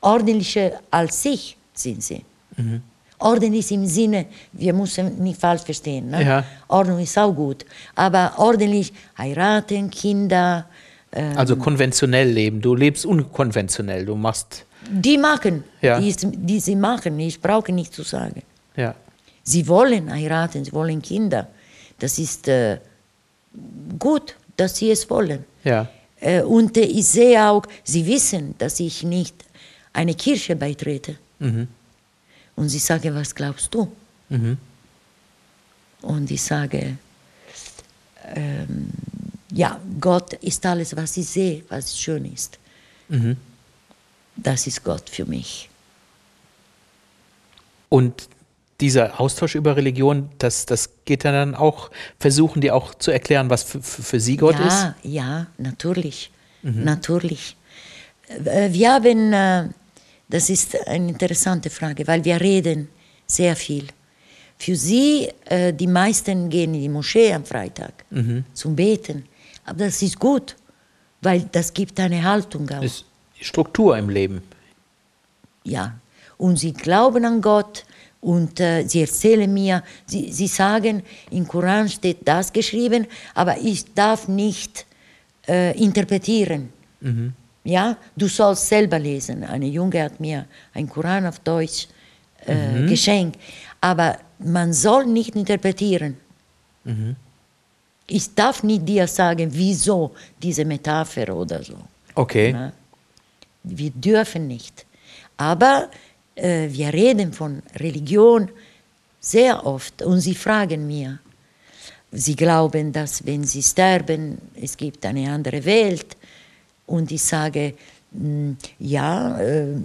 [SPEAKER 2] Ordentlicher als ich sind sie. Mhm. Ordnung ist im Sinne, wir müssen nicht falsch verstehen. Ne?
[SPEAKER 1] Ja.
[SPEAKER 2] Ordnung ist auch gut. Aber ordentlich heiraten, Kinder.
[SPEAKER 1] Ähm, also konventionell leben. Du lebst unkonventionell. Du machst.
[SPEAKER 2] Die machen.
[SPEAKER 1] Ja.
[SPEAKER 2] Die, die sie machen. Ich brauche nicht zu sagen.
[SPEAKER 1] Ja.
[SPEAKER 2] Sie wollen heiraten, sie wollen Kinder. Das ist äh, gut, dass sie es wollen.
[SPEAKER 1] Ja.
[SPEAKER 2] Äh, und äh, ich sehe auch, sie wissen, dass ich nicht eine Kirche beitrete. Mhm. Und sie sagen, was glaubst du? Mhm. Und ich sage, ähm, ja, Gott ist alles, was ich sehe, was schön ist. Mhm. Das ist Gott für mich.
[SPEAKER 1] Und dieser Austausch über Religion, das, das geht dann auch, versuchen die auch zu erklären, was für, für sie Gott
[SPEAKER 2] ja,
[SPEAKER 1] ist?
[SPEAKER 2] Ja, ja, natürlich. Mhm. Natürlich. Äh, wir haben, äh, das ist eine interessante Frage, weil wir reden sehr viel. Für sie, äh, die meisten gehen in die Moschee am Freitag mhm. zum Beten. Aber das ist gut, weil das gibt eine Haltung auch.
[SPEAKER 1] Ist Struktur im Leben.
[SPEAKER 2] Ja, und sie glauben an Gott und äh, sie erzählen mir, sie, sie sagen, im Koran steht das geschrieben, aber ich darf nicht äh, interpretieren. Mhm. Ja, du sollst selber lesen. Eine Junge hat mir einen Koran auf Deutsch äh, mhm. geschenkt, aber man soll nicht interpretieren. Mhm. Ich darf nicht dir sagen, wieso diese Metapher oder so.
[SPEAKER 1] Okay. Ja?
[SPEAKER 2] Wir dürfen nicht. Aber äh, wir reden von Religion sehr oft und sie fragen mir, sie glauben, dass wenn sie sterben, es gibt eine andere Welt. Und ich sage, hm, ja. Äh,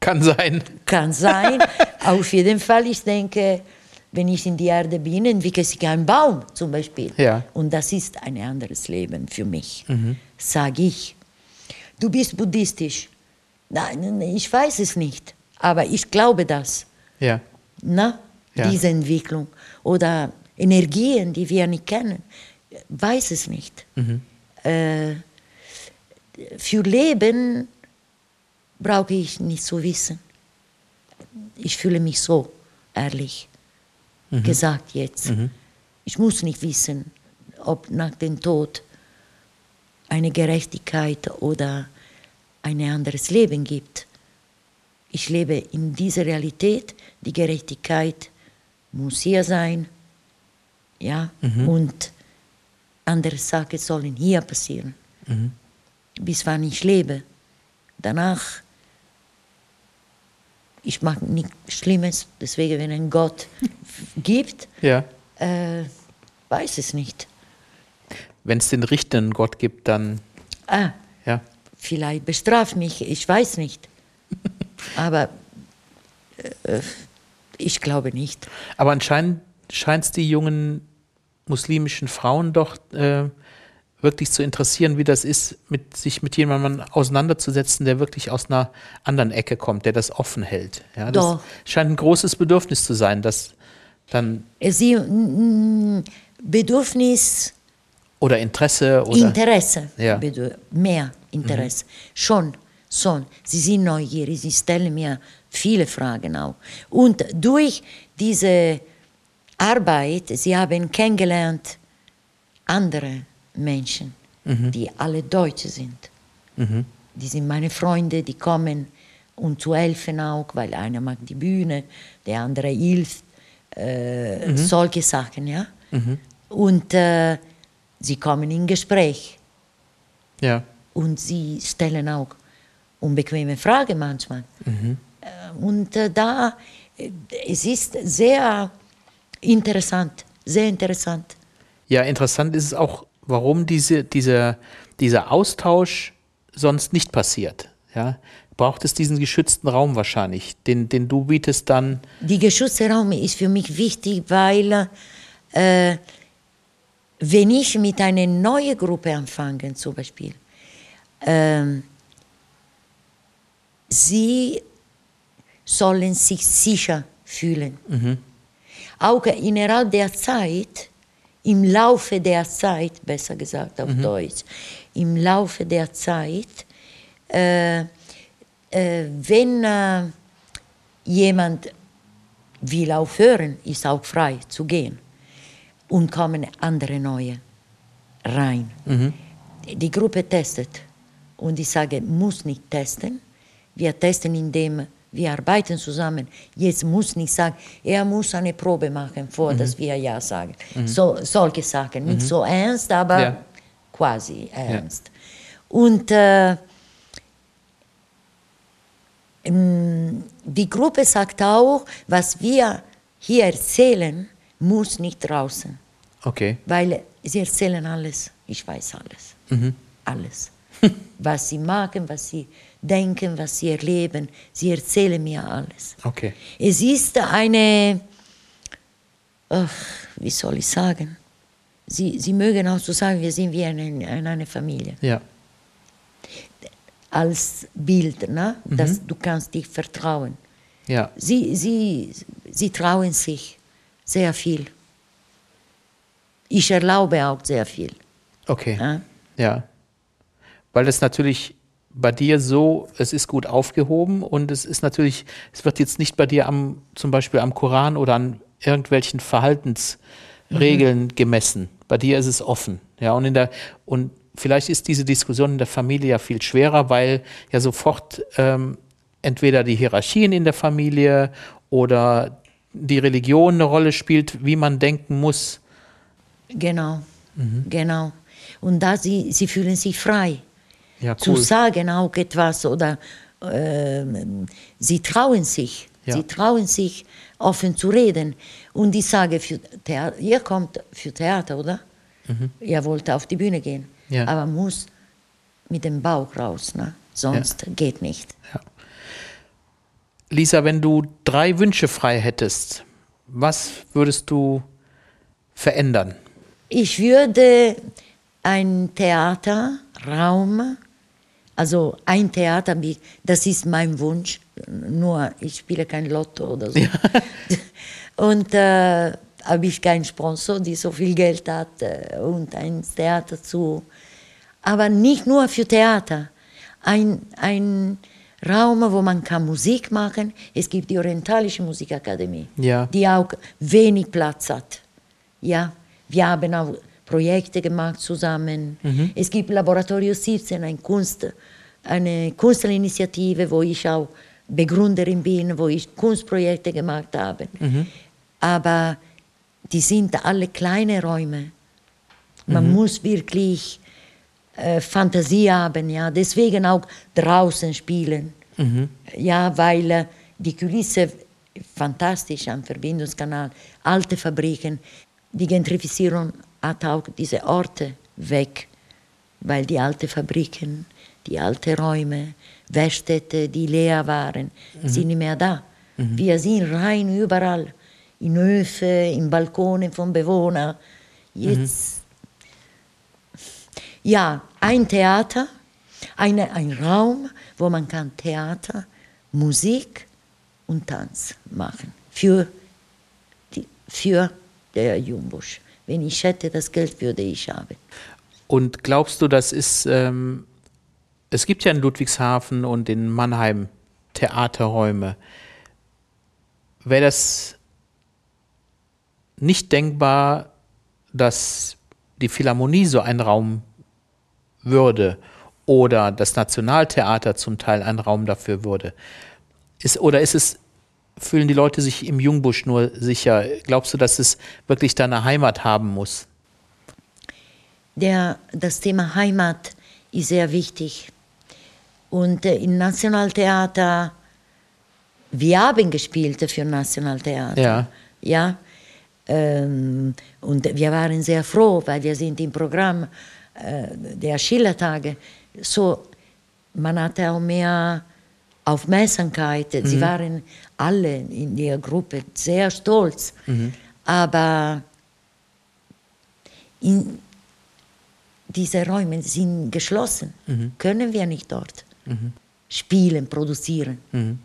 [SPEAKER 1] kann sein.
[SPEAKER 2] Kann sein. Auf jeden Fall, ich denke, wenn ich in die Erde bin, entwickle ich einen Baum zum Beispiel.
[SPEAKER 1] Ja.
[SPEAKER 2] Und das ist ein anderes Leben für mich, mhm. sage ich. Du bist buddhistisch. Nein, ich weiß es nicht, aber ich glaube das.
[SPEAKER 1] Ja.
[SPEAKER 2] Na, ja. diese Entwicklung. Oder Energien, die wir nicht kennen. Weiß es nicht. Mhm. Äh, für Leben brauche ich nicht zu wissen. Ich fühle mich so, ehrlich mhm. gesagt jetzt. Mhm. Ich muss nicht wissen, ob nach dem Tod eine Gerechtigkeit oder ein anderes Leben gibt. Ich lebe in dieser Realität, die Gerechtigkeit muss hier sein, ja, mhm. und andere Sachen sollen hier passieren, mhm. Bis wann ich lebe. Danach, ich mache nichts Schlimmes, deswegen, wenn ein Gott gibt,
[SPEAKER 1] ja.
[SPEAKER 2] äh, weiß es nicht.
[SPEAKER 1] Wenn es den richtenden Gott gibt, dann.
[SPEAKER 2] Ah, ja. Vielleicht bestraft mich, ich weiß nicht. Aber äh, ich glaube nicht.
[SPEAKER 1] Aber anscheinend scheint es die jungen muslimischen Frauen doch äh, wirklich zu interessieren, wie das ist, mit, sich mit jemandem auseinanderzusetzen, der wirklich aus einer anderen Ecke kommt, der das offen hält. Ja, das doch. scheint ein großes Bedürfnis zu sein, dass dann.
[SPEAKER 2] Sie, Bedürfnis.
[SPEAKER 1] Oder Interesse. Oder,
[SPEAKER 2] Interesse. Ja. Mehr Interesse. Mhm. Schon, schon. Sie sind neugierig, sie stellen mir viele Fragen auch. Und durch diese Arbeit, sie haben kennengelernt andere Menschen, mhm. die alle Deutsche sind. Mhm. Die sind meine Freunde, die kommen um zu helfen auch, weil einer mag die Bühne, der andere hilft, äh, mhm. solche Sachen, ja. Mhm. Und äh, sie kommen in Gespräch.
[SPEAKER 1] Ja
[SPEAKER 2] und sie stellen auch unbequeme Fragen manchmal. Mhm. Äh, und äh, da, äh, es ist sehr interessant, sehr interessant.
[SPEAKER 1] Ja, interessant ist es auch, warum diese, diese, dieser Austausch sonst nicht passiert. Ja? Braucht es diesen geschützten Raum wahrscheinlich, den, den du bietest dann?
[SPEAKER 2] Die geschützte Raum ist für mich wichtig, weil äh, wenn ich mit einer neuen Gruppe anfange, zum Beispiel, ähm, sie sollen sich sicher fühlen. Mhm. Auch innerhalb der Zeit, im Laufe der Zeit, besser gesagt auf mhm. Deutsch, im Laufe der Zeit, äh, äh, wenn äh, jemand will aufhören, ist auch frei zu gehen und kommen andere neue rein. Mhm. Die Gruppe testet und ich sage, muss nicht testen. Wir testen, indem wir arbeiten zusammen. Jetzt muss nicht sagen, er muss eine Probe machen, vor mhm. dass wir Ja sagen. Mhm. So, solche Sachen, nicht mhm. so ernst, aber
[SPEAKER 1] ja.
[SPEAKER 2] quasi ernst. Ja. Und äh, die Gruppe sagt auch, was wir hier erzählen, muss nicht draußen.
[SPEAKER 1] Okay.
[SPEAKER 2] Weil sie erzählen alles. Ich weiß alles. Mhm. Alles. was sie machen, was sie denken, was sie erleben. Sie erzählen mir alles.
[SPEAKER 1] Okay.
[SPEAKER 2] Es ist eine, ach, wie soll ich sagen? Sie, sie mögen auch so sagen, wir sind wie eine, eine Familie.
[SPEAKER 1] Ja.
[SPEAKER 2] Als Bild, ne? Mhm. dass du kannst dich vertrauen.
[SPEAKER 1] Ja.
[SPEAKER 2] Sie, sie, sie trauen sich sehr viel. Ich erlaube auch sehr viel.
[SPEAKER 1] Okay. Ja. ja. Weil das natürlich bei dir so, es ist gut aufgehoben und es ist natürlich, es wird jetzt nicht bei dir am, zum Beispiel am Koran oder an irgendwelchen Verhaltensregeln mhm. gemessen. Bei dir ist es offen. Ja, und in der, und vielleicht ist diese Diskussion in der Familie ja viel schwerer, weil ja sofort ähm, entweder die Hierarchien in der Familie oder die Religion eine Rolle spielt, wie man denken muss.
[SPEAKER 2] Genau, mhm. genau. Und da sie, sie fühlen sich frei
[SPEAKER 1] ja, cool.
[SPEAKER 2] zu sagen auch etwas oder äh, sie trauen sich, ja. sie trauen sich offen zu reden. Und ich sage, für Theater, ihr kommt für Theater, oder? Mhm. Ihr wollt auf die Bühne gehen, ja. aber muss mit dem Bauch raus, ne? sonst ja. geht nicht.
[SPEAKER 1] Lisa, wenn du drei Wünsche frei hättest, was würdest du verändern?
[SPEAKER 2] Ich würde ein Theaterraum also ein Theater, das ist mein Wunsch. Nur ich spiele kein Lotto oder so. Ja. Und äh, habe ich keinen Sponsor, der so viel Geld hat äh, und ein Theater zu. Aber nicht nur für Theater. Ein, ein Raum, wo man kann Musik machen. kann. Es gibt die Orientalische Musikakademie,
[SPEAKER 1] ja.
[SPEAKER 2] die auch wenig Platz hat. Ja, wir haben auch Projekte gemacht zusammen. Mhm. Es gibt Laboratorio 17, ein Kunst, eine Kunstinitiative, wo ich auch Begründerin bin, wo ich Kunstprojekte gemacht habe. Mhm. Aber die sind alle kleine Räume. Man mhm. muss wirklich äh, Fantasie haben, ja. Deswegen auch draußen spielen. Mhm. Ja, weil äh, die Kulisse fantastisch am Verbindungskanal, alte Fabriken, die Gentrifizierung hat auch diese Orte weg, weil die alten Fabriken, die alten Räume, Werkstätte, die leer waren, mhm. sind nicht mehr da. Mhm. Wir sind rein überall, in Höfe, in Balkonen von Bewohnern. Jetzt, mhm. ja, ein Theater, eine, ein Raum, wo man kann Theater, Musik und Tanz machen für, die, für der Jungbusch. Wenn ich hätte, das Geld würde ich haben.
[SPEAKER 1] Und glaubst du, das ist, ähm, es gibt ja in Ludwigshafen und in Mannheim Theaterräume. Wäre das nicht denkbar, dass die Philharmonie so ein Raum würde oder das Nationaltheater zum Teil ein Raum dafür würde? Ist, oder ist es fühlen die Leute sich im Jungbusch nur sicher? Glaubst du, dass es wirklich da eine Heimat haben muss?
[SPEAKER 2] Der, das Thema Heimat ist sehr wichtig. Und äh, im Nationaltheater, wir haben gespielt für Nationaltheater.
[SPEAKER 1] Ja.
[SPEAKER 2] ja ähm, und wir waren sehr froh, weil wir sind im Programm äh, der Schillertage. So, man hatte auch mehr Aufmerksamkeit. Mhm. Sie waren alle in der Gruppe sehr stolz. Mhm. Aber in, diese Räume sind geschlossen. Mhm. Können wir nicht dort mhm. spielen, produzieren. Mhm.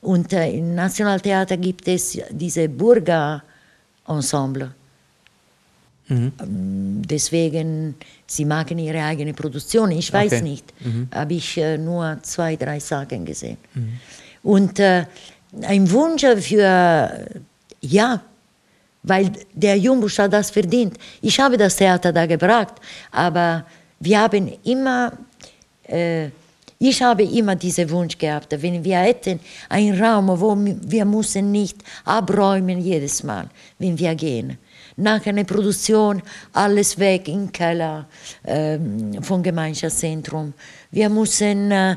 [SPEAKER 2] Und äh, im Nationaltheater gibt es diese Burga-Ensemble. Mhm. Ähm, deswegen, sie machen ihre eigene Produktion. Ich weiß okay. nicht. Mhm. Habe ich äh, nur zwei, drei Sachen gesehen. Mhm. Und äh, ein Wunsch für, ja, weil der Jumbusch hat das verdient. Ich habe das Theater da gebracht, aber wir haben immer, äh, ich habe immer diesen Wunsch gehabt, wenn wir hätten einen Raum, wo wir müssen nicht abräumen jedes Mal, wenn wir gehen. Nach einer Produktion alles weg im Keller ähm, vom Gemeinschaftszentrum. Wir müssen äh,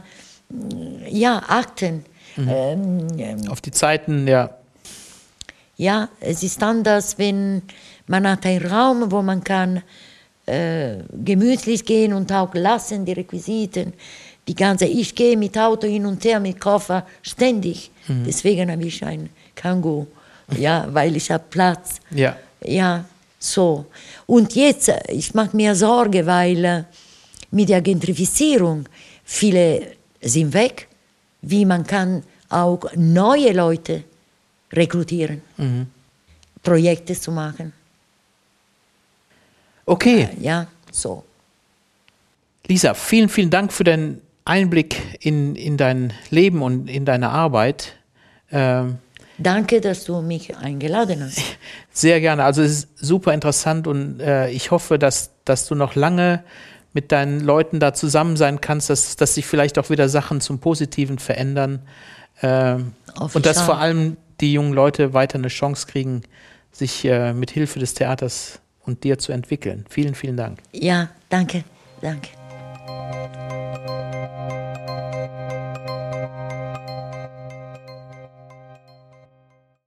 [SPEAKER 2] ja achten.
[SPEAKER 1] Mhm. Ähm, Auf die Zeiten, ja.
[SPEAKER 2] Ja, es ist anders, wenn man hat einen Raum, wo man kann äh, gemütlich gehen und auch lassen die Requisiten. Die ganze, ich gehe mit Auto hin und her mit Koffer ständig. Mhm. Deswegen habe ich ein Kangoo, ja, weil ich habe Platz.
[SPEAKER 1] Ja.
[SPEAKER 2] Ja, so. Und jetzt, ich mache mir Sorge, weil äh, mit der Gentrifizierung viele sind weg, wie man kann auch neue Leute rekrutieren, mhm. Projekte zu machen.
[SPEAKER 1] Okay.
[SPEAKER 2] Äh, ja, so.
[SPEAKER 1] Lisa, vielen, vielen Dank für deinen Einblick in, in dein Leben und in deine Arbeit.
[SPEAKER 2] Ähm, Danke, dass du mich eingeladen hast.
[SPEAKER 1] Sehr gerne. Also es ist super interessant und äh, ich hoffe, dass, dass du noch lange mit deinen Leuten da zusammen sein kannst, dass, dass sich vielleicht auch wieder Sachen zum Positiven verändern. Äh, und dass vor allem die jungen Leute weiter eine Chance kriegen, sich äh, mit Hilfe des Theaters und dir zu entwickeln. Vielen, vielen Dank.
[SPEAKER 2] Ja, danke, danke.